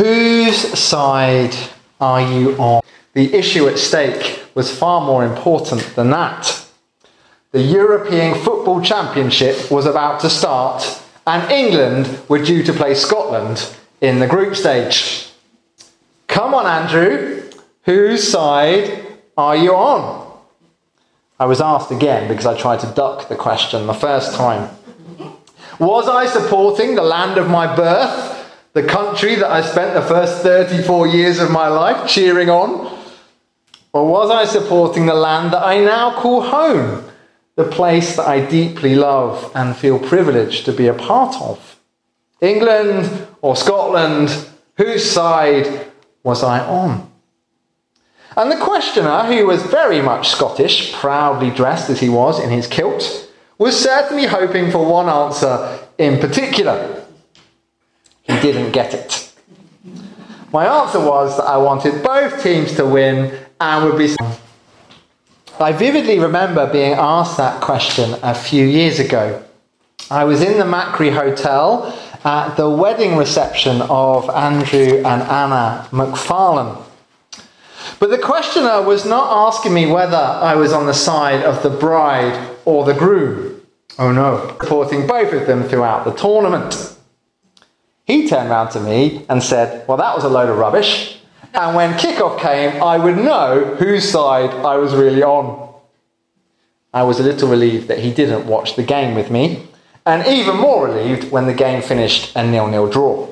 Whose side are you on? The issue at stake was far more important than that. The European Football Championship was about to start, and England were due to play Scotland in the group stage. Come on, Andrew, whose side are you on? I was asked again because I tried to duck the question the first time. Was I supporting the land of my birth, the country that I spent the first 34 years of my life cheering on? Or was I supporting the land that I now call home, the place that I deeply love and feel privileged to be a part of? England or Scotland, whose side was I on? And the questioner, who was very much Scottish, proudly dressed as he was in his kilt, was certainly hoping for one answer in particular. He didn't get it. My answer was that I wanted both teams to win and would be. I vividly remember being asked that question a few years ago. I was in the Machrie Hotel at the wedding reception of Andrew and Anna McFarlane. But the questioner was not asking me whether I was on the side of the bride or the groom. Oh no, supporting both of them throughout the tournament. He turned round to me and said, Well, that was a load of rubbish. And when kickoff came, I would know whose side I was really on. I was a little relieved that he didn't watch the game with me, and even more relieved when the game finished a nil-nil draw.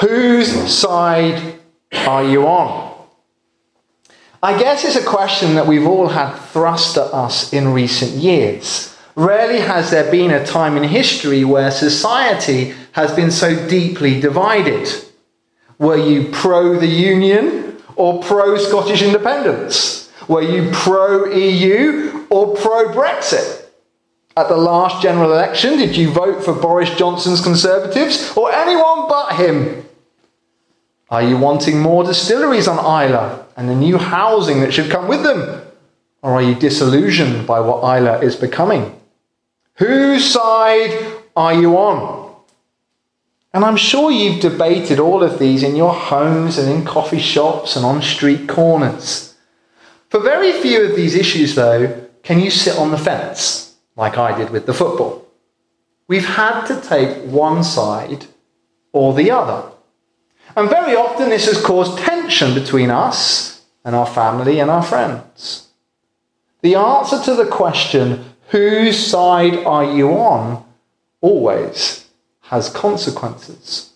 Whose side are you on? I guess it's a question that we've all had thrust at us in recent years. Rarely has there been a time in history where society has been so deeply divided. Were you pro the Union or pro Scottish independence? Were you pro EU or pro Brexit? At the last general election, did you vote for Boris Johnson's Conservatives or anyone but him? Are you wanting more distilleries on Islay and the new housing that should come with them? Or are you disillusioned by what Islay is becoming? Whose side are you on? And I'm sure you've debated all of these in your homes and in coffee shops and on street corners. For very few of these issues, though, can you sit on the fence like I did with the football. We've had to take one side or the other. And very often this has caused tension between us and our family and our friends. The answer to the question, whose side are you on, always has consequences.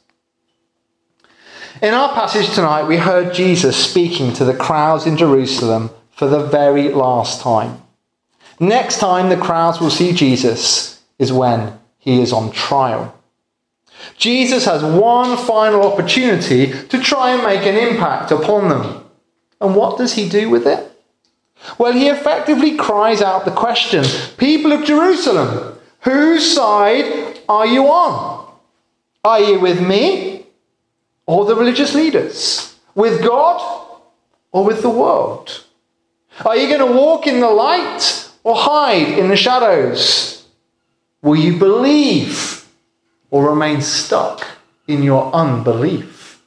In our passage tonight, we heard Jesus speaking to the crowds in Jerusalem for the very last time. Next time the crowds will see Jesus is when he is on trial. Jesus has one final opportunity to try and make an impact upon them. And what does he do with it? Well, he effectively cries out the question People of Jerusalem, whose side are you on? Are you with me or the religious leaders? With God or with the world? Are you going to walk in the light or hide in the shadows? Will you believe or remain stuck in your unbelief?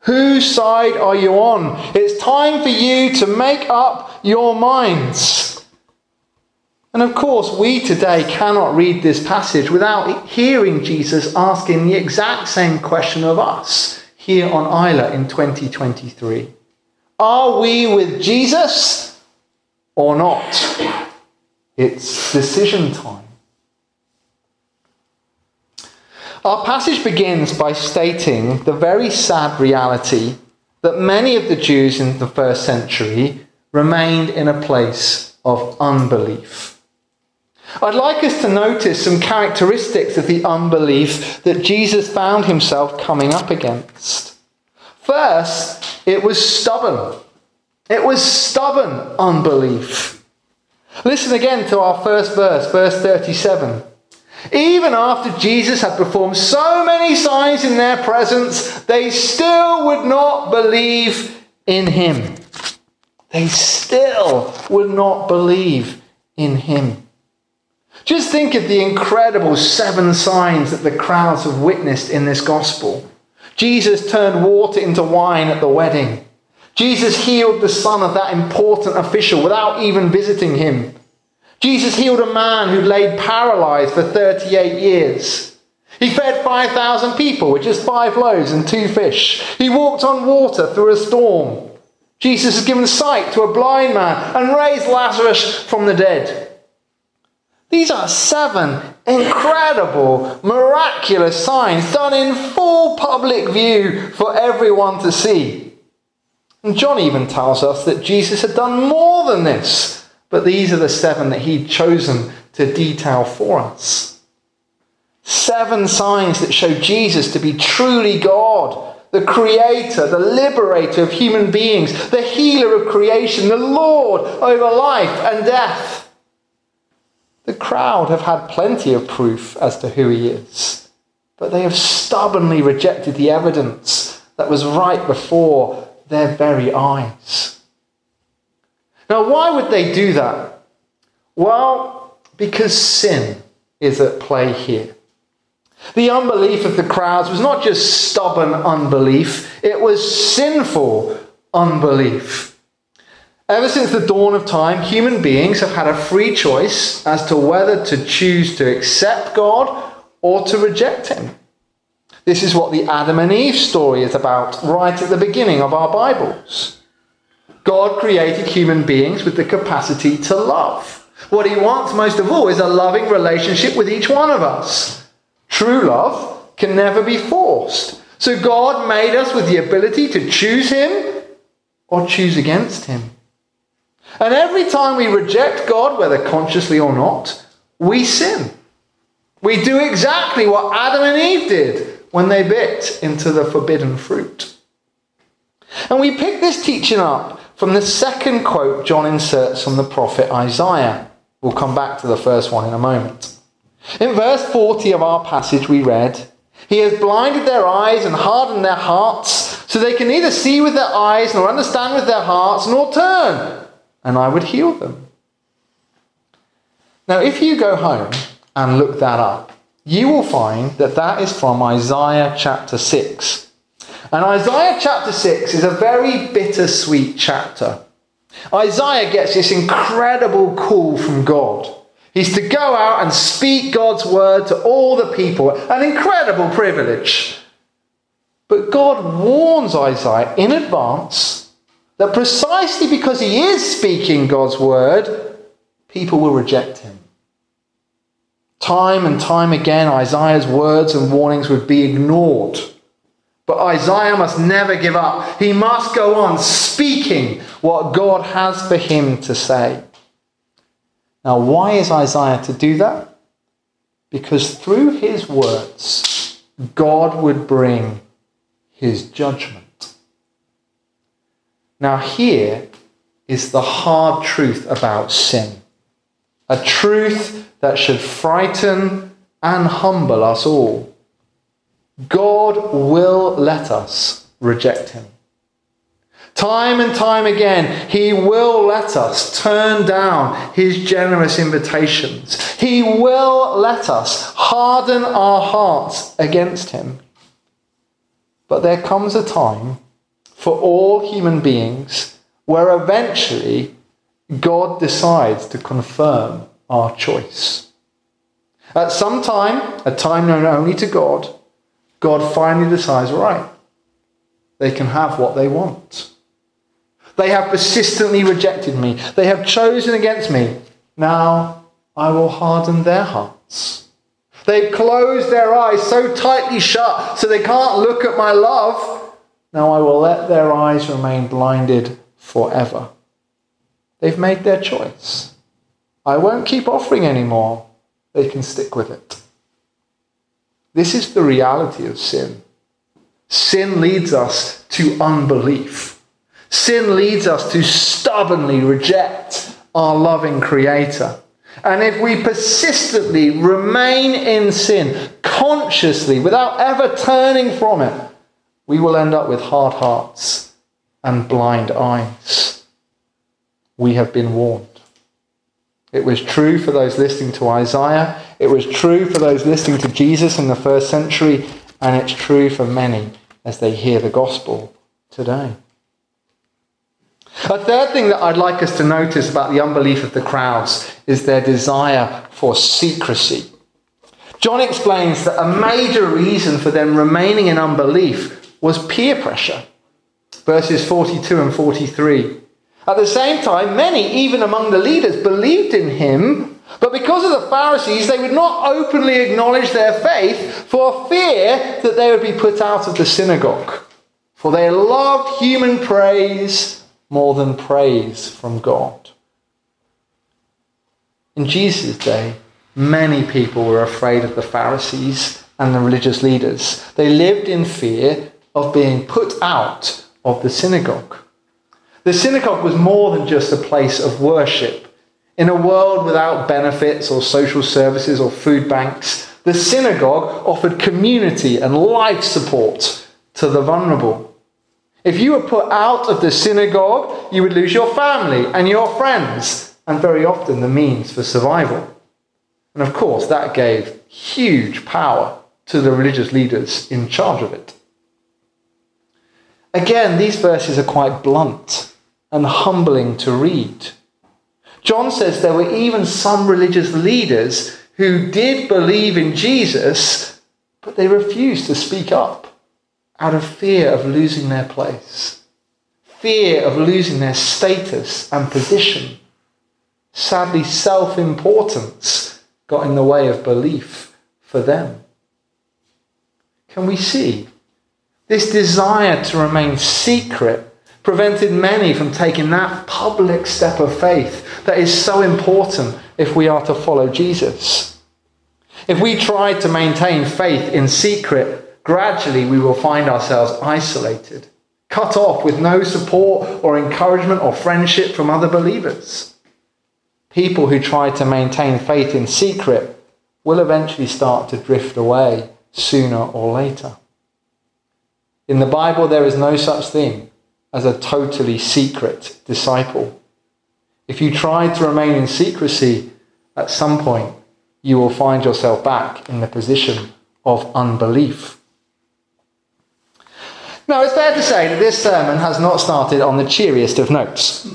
Whose side are you on? It's time for you to make up your minds. And of course, we today cannot read this passage without hearing Jesus asking the exact same question of us here on Islay in 2023. Are we with Jesus or not? It's decision time. Our passage begins by stating the very sad reality that many of the Jews in the first century remained in a place of unbelief. I'd like us to notice some characteristics of the unbelief that Jesus found himself coming up against. First, it was stubborn. It was stubborn unbelief. Listen again to our first verse, verse 37. Even after Jesus had performed so many signs in their presence, they still would not believe in him. They still would not believe in him. Just think of the incredible seven signs that the crowds have witnessed in this gospel. Jesus turned water into wine at the wedding. Jesus healed the son of that important official without even visiting him. Jesus healed a man who laid paralyzed for 38 years. He fed 5,000 people with just five loaves and two fish. He walked on water through a storm. Jesus has given sight to a blind man and raised Lazarus from the dead. These are seven incredible, miraculous signs done in full public view for everyone to see. And John even tells us that Jesus had done more than this, but these are the seven that he'd chosen to detail for us. Seven signs that show Jesus to be truly God, the creator, the liberator of human beings, the healer of creation, the Lord over life and death. The crowd have had plenty of proof as to who he is, but they have stubbornly rejected the evidence that was right before their very eyes. Now, why would they do that? Well, because sin is at play here. The unbelief of the crowds was not just stubborn unbelief, it was sinful unbelief. Ever since the dawn of time, human beings have had a free choice as to whether to choose to accept God or to reject Him. This is what the Adam and Eve story is about right at the beginning of our Bibles. God created human beings with the capacity to love. What He wants most of all is a loving relationship with each one of us. True love can never be forced. So God made us with the ability to choose Him or choose against Him. And every time we reject God, whether consciously or not, we sin. We do exactly what Adam and Eve did when they bit into the forbidden fruit. And we pick this teaching up from the second quote John inserts from the prophet Isaiah. We'll come back to the first one in a moment. In verse 40 of our passage, we read, He has blinded their eyes and hardened their hearts, so they can neither see with their eyes nor understand with their hearts, nor turn and I would heal them. Now, if you go home and look that up, you will find that that is from Isaiah chapter 6. And Isaiah chapter 6 is a very bittersweet chapter. Isaiah gets this incredible call from God. He's to go out and speak God's word to all the people, an incredible privilege. But God warns Isaiah in advance that precisely because he is speaking God's word, people will reject him. Time and time again, Isaiah's words and warnings would be ignored. But Isaiah must never give up. He must go on speaking what God has for him to say. Now, why is Isaiah to do that? Because through his words, God would bring his judgment. Now, here is the hard truth about sin a truth that should frighten and humble us all. God will let us reject him. Time and time again, he will let us turn down his generous invitations. He will let us harden our hearts against him. But there comes a time for all human beings, where eventually God decides to confirm our choice. At some time, a time known only to God, God finally decides, right, they can have what they want. They have persistently rejected me. They have chosen against me. Now I will harden their hearts. They've closed their eyes so tightly shut so they can't look at my love. Now I will let their eyes remain blinded forever. They've made their choice. I won't keep offering anymore. They can stick with it. This is the reality of sin. Sin leads us to unbelief. Sin leads us to stubbornly reject our loving Creator. And if we persistently remain in sin, consciously, without ever turning from it, we will end up with hard hearts and blind eyes. We have been warned. It was true for those listening to Isaiah, it was true for those listening to Jesus in the first century, and it's true for many as they hear the gospel today. A third thing that I'd like us to notice about the unbelief of the crowds is their desire for secrecy. John explains that a major reason for them remaining in unbelief was peer pressure. Verses 42 and 43. At the same time, many, even among the leaders, believed in him, but because of the Pharisees, they would not openly acknowledge their faith for fear that they would be put out of the synagogue. For they loved human praise more than praise from God. In Jesus' day, many people were afraid of the Pharisees and the religious leaders. They lived in fear of being put out of the synagogue. The synagogue was more than just a place of worship. In a world without benefits or social services or food banks, the synagogue offered community and life support to the vulnerable. If you were put out of the synagogue, you would lose your family and your friends, and very often the means for survival. And of course, that gave huge power to the religious leaders in charge of it. Again, these verses are quite blunt and humbling to read. John says there were even some religious leaders who did believe in Jesus, but they refused to speak up out of fear of losing their place, fear of losing their status and position. Sadly, self importance got in the way of belief for them. Can we see? This desire to remain secret prevented many from taking that public step of faith that is so important if we are to follow Jesus. If we try to maintain faith in secret, gradually we will find ourselves isolated, cut off with no support or encouragement or friendship from other believers. People who try to maintain faith in secret will eventually start to drift away sooner or later. In the Bible, there is no such thing as a totally secret disciple. If you try to remain in secrecy, at some point you will find yourself back in the position of unbelief. Now, it's fair to say that this sermon has not started on the cheeriest of notes.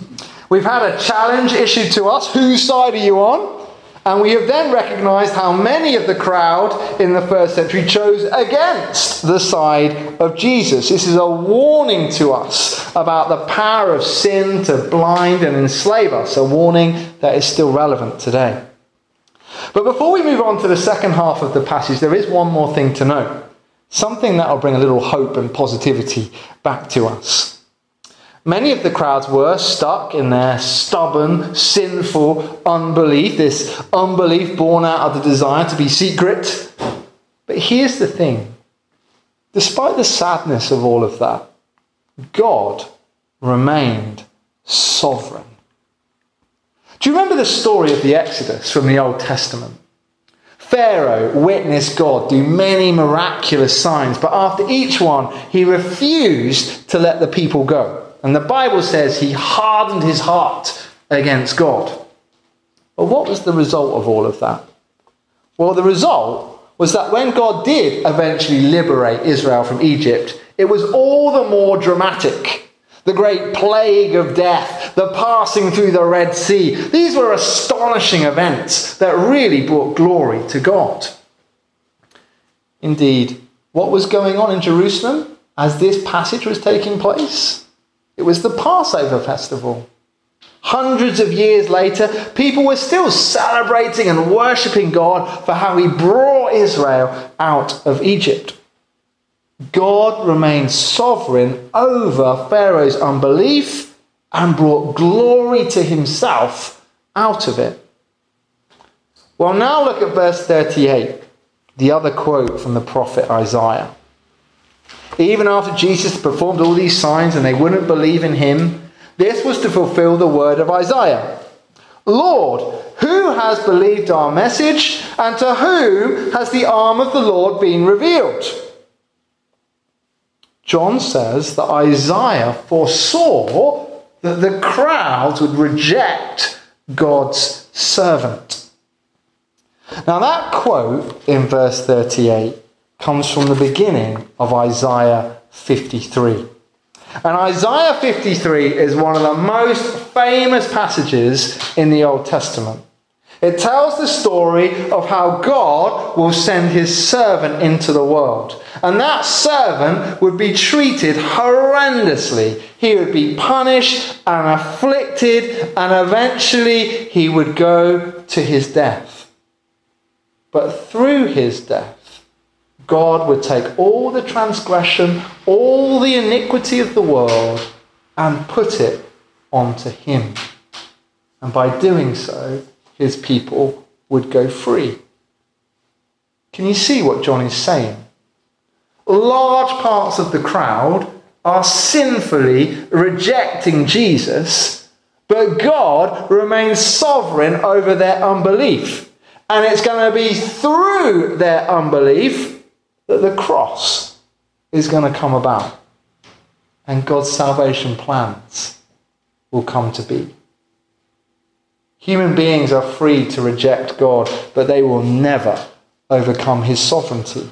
We've had a challenge issued to us whose side are you on? And we have then recognized how many of the crowd in the first century chose against the side of Jesus. This is a warning to us about the power of sin to blind and enslave us, a warning that is still relevant today. But before we move on to the second half of the passage, there is one more thing to note. Something that will bring a little hope and positivity back to us. Many of the crowds were stuck in their stubborn, sinful unbelief, this unbelief born out of the desire to be secret. But here's the thing despite the sadness of all of that, God remained sovereign. Do you remember the story of the Exodus from the Old Testament? Pharaoh witnessed God do many miraculous signs, but after each one, he refused to let the people go. And the Bible says he hardened his heart against God. But what was the result of all of that? Well, the result was that when God did eventually liberate Israel from Egypt, it was all the more dramatic the great plague of death, the passing through the Red Sea. These were astonishing events that really brought glory to God. Indeed, what was going on in Jerusalem as this passage was taking place? It was the Passover festival. Hundreds of years later, people were still celebrating and worshipping God for how he brought Israel out of Egypt. God remained sovereign over Pharaoh's unbelief and brought glory to himself out of it. Well, now look at verse 38, the other quote from the prophet Isaiah. Even after Jesus performed all these signs and they wouldn't believe in him, this was to fulfill the word of Isaiah Lord, who has believed our message, and to whom has the arm of the Lord been revealed? John says that Isaiah foresaw that the crowds would reject God's servant. Now, that quote in verse 38 comes from the beginning of Isaiah 53. And Isaiah 53 is one of the most famous passages in the Old Testament. It tells the story of how God will send his servant into the world. And that servant would be treated horrendously. He would be punished and afflicted, and eventually he would go to his death. But through his death, God would take all the transgression, all the iniquity of the world, and put it onto him. And by doing so, his people would go free. Can you see what John is saying? Large parts of the crowd are sinfully rejecting Jesus, but God remains sovereign over their unbelief. And it's going to be through their unbelief that the cross is going to come about. And God's salvation plans will come to be. Human beings are free to reject God, but they will never overcome his sovereignty.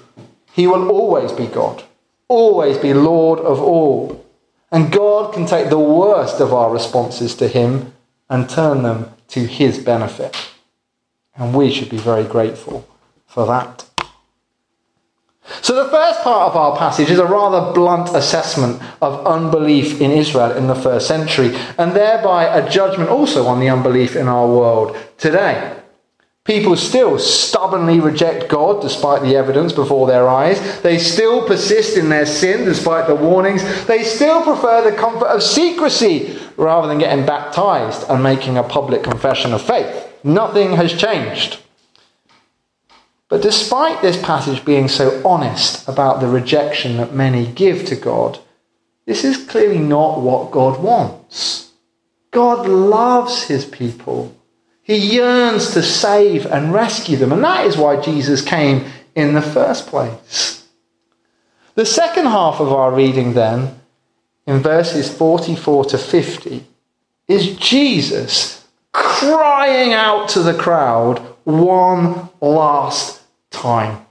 He will always be God, always be Lord of all. And God can take the worst of our responses to him and turn them to his benefit. And we should be very grateful for that. So, the first part of our passage is a rather blunt assessment of unbelief in Israel in the first century, and thereby a judgment also on the unbelief in our world today. People still stubbornly reject God despite the evidence before their eyes. They still persist in their sin despite the warnings. They still prefer the comfort of secrecy rather than getting baptized and making a public confession of faith. Nothing has changed. But despite this passage being so honest about the rejection that many give to God, this is clearly not what God wants. God loves his people. He yearns to save and rescue them, and that is why Jesus came in the first place. The second half of our reading, then, in verses 44 to 50, is Jesus crying out to the crowd one last time.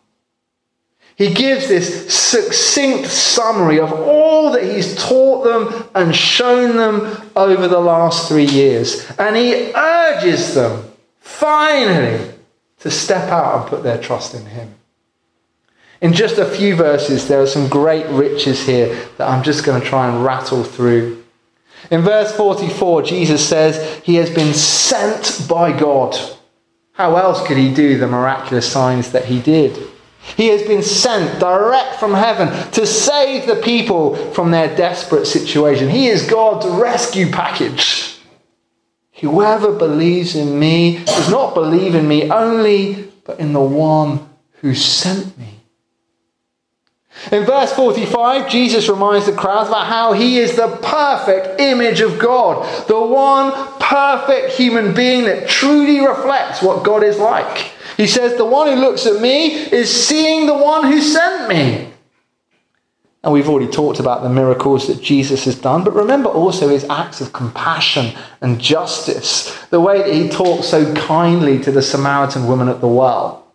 He gives this succinct summary of all that he's taught them and shown them over the last three years. And he urges them, finally, to step out and put their trust in him. In just a few verses, there are some great riches here that I'm just going to try and rattle through. In verse 44, Jesus says he has been sent by God. How else could he do the miraculous signs that he did? He has been sent direct from heaven to save the people from their desperate situation. He is God's rescue package. Whoever believes in me does not believe in me only, but in the one who sent me. In verse 45, Jesus reminds the crowds about how he is the perfect image of God, the one perfect human being that truly reflects what God is like. He says, The one who looks at me is seeing the one who sent me. And we've already talked about the miracles that Jesus has done, but remember also his acts of compassion and justice, the way that he talked so kindly to the Samaritan woman at the well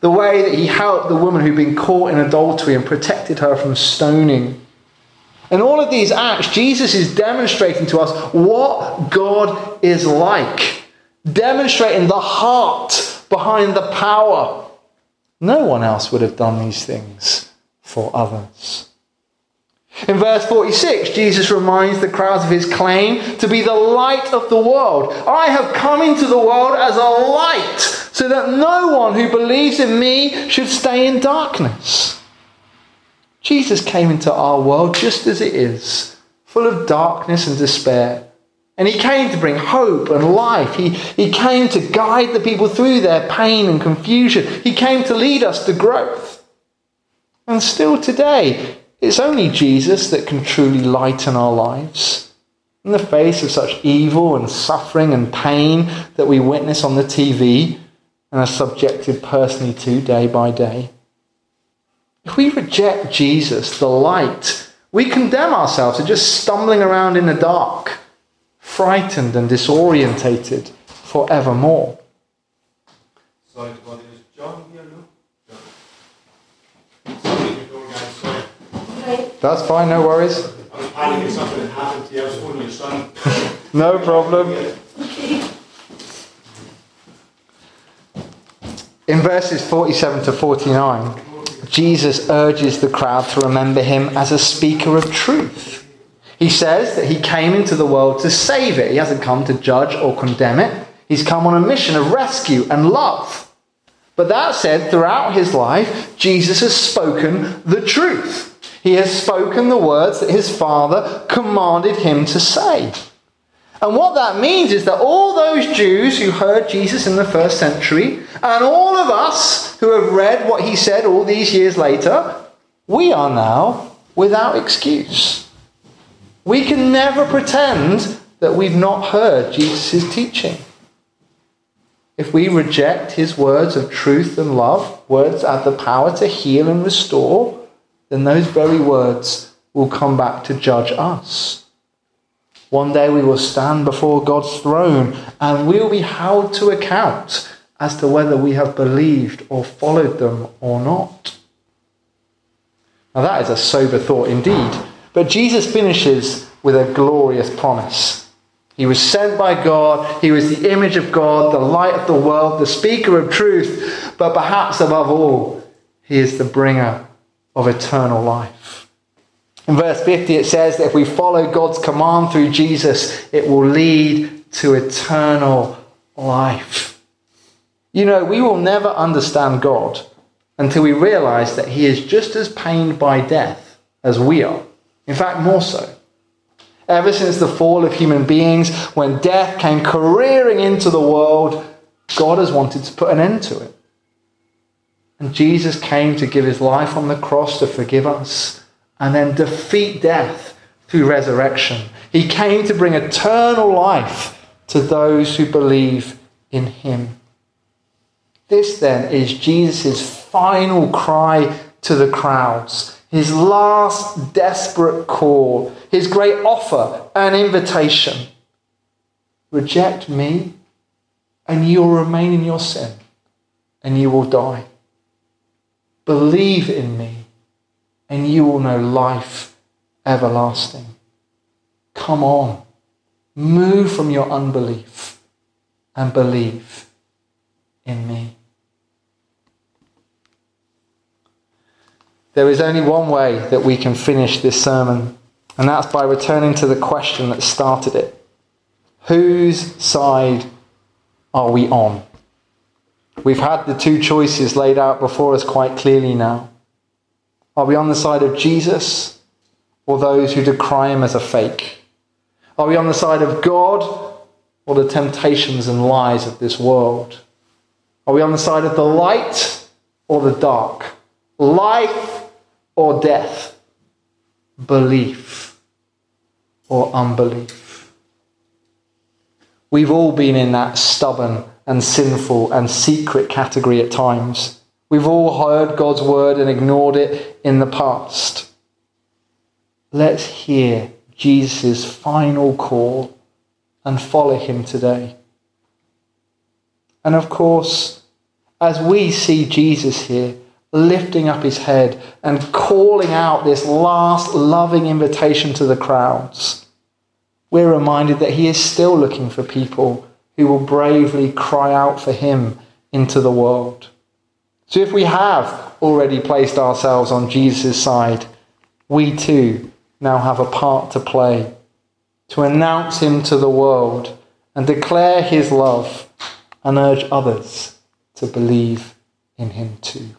the way that he helped the woman who'd been caught in adultery and protected her from stoning. In all of these acts, Jesus is demonstrating to us what God is like, demonstrating the heart behind the power. No one else would have done these things for others. In verse 46, Jesus reminds the crowds of his claim to be the light of the world. I have come into the world as a light so that no one who believes in me should stay in darkness. Jesus came into our world just as it is, full of darkness and despair. And he came to bring hope and life. He, he came to guide the people through their pain and confusion. He came to lead us to growth. And still today, it's only Jesus that can truly lighten our lives. In the face of such evil and suffering and pain that we witness on the TV and are subjected personally to day by day. If we reject Jesus, the light, we condemn ourselves to just stumbling around in the dark, frightened and disorientated forevermore. Sorry, is John here, Luke? John. Sorry, Okay That's fine, no worries. I was panicking something had happened to you. I was holding your son. No problem. In verses 47 to 49, Jesus urges the crowd to remember him as a speaker of truth. He says that he came into the world to save it. He hasn't come to judge or condemn it. He's come on a mission of rescue and love. But that said, throughout his life, Jesus has spoken the truth. He has spoken the words that his Father commanded him to say. And what that means is that all those Jews who heard Jesus in the first century, and all of us who have read what he said all these years later, we are now without excuse. We can never pretend that we've not heard Jesus' teaching. If we reject his words of truth and love, words that have the power to heal and restore, then those very words will come back to judge us. One day we will stand before God's throne and we will be held to account as to whether we have believed or followed them or not. Now, that is a sober thought indeed. But Jesus finishes with a glorious promise. He was sent by God, he was the image of God, the light of the world, the speaker of truth, but perhaps above all, he is the bringer of eternal life. In verse 50, it says that if we follow God's command through Jesus, it will lead to eternal life. You know, we will never understand God until we realize that He is just as pained by death as we are. In fact, more so. Ever since the fall of human beings, when death came careering into the world, God has wanted to put an end to it. And Jesus came to give his life on the cross to forgive us and then defeat death through resurrection. He came to bring eternal life to those who believe in him. This then is Jesus' final cry to the crowds, his last desperate call, his great offer and invitation. Reject me, and you will remain in your sin, and you will die. Believe in me, and you will know life everlasting. Come on, move from your unbelief and believe in me. There is only one way that we can finish this sermon, and that's by returning to the question that started it Whose side are we on? We've had the two choices laid out before us quite clearly now. Are we on the side of Jesus or those who decry him as a fake? Are we on the side of God or the temptations and lies of this world? Are we on the side of the light or the dark? Life or death? Belief or unbelief? We've all been in that stubborn and sinful and secret category at times. We've all heard God's word and ignored it in the past. Let's hear Jesus' final call and follow him today. And of course, as we see Jesus here lifting up his head and calling out this last loving invitation to the crowds, we're reminded that he is still looking for people who will bravely cry out for him into the world. So if we have already placed ourselves on Jesus' side, we too now have a part to play to announce him to the world and declare his love and urge others to believe in him too.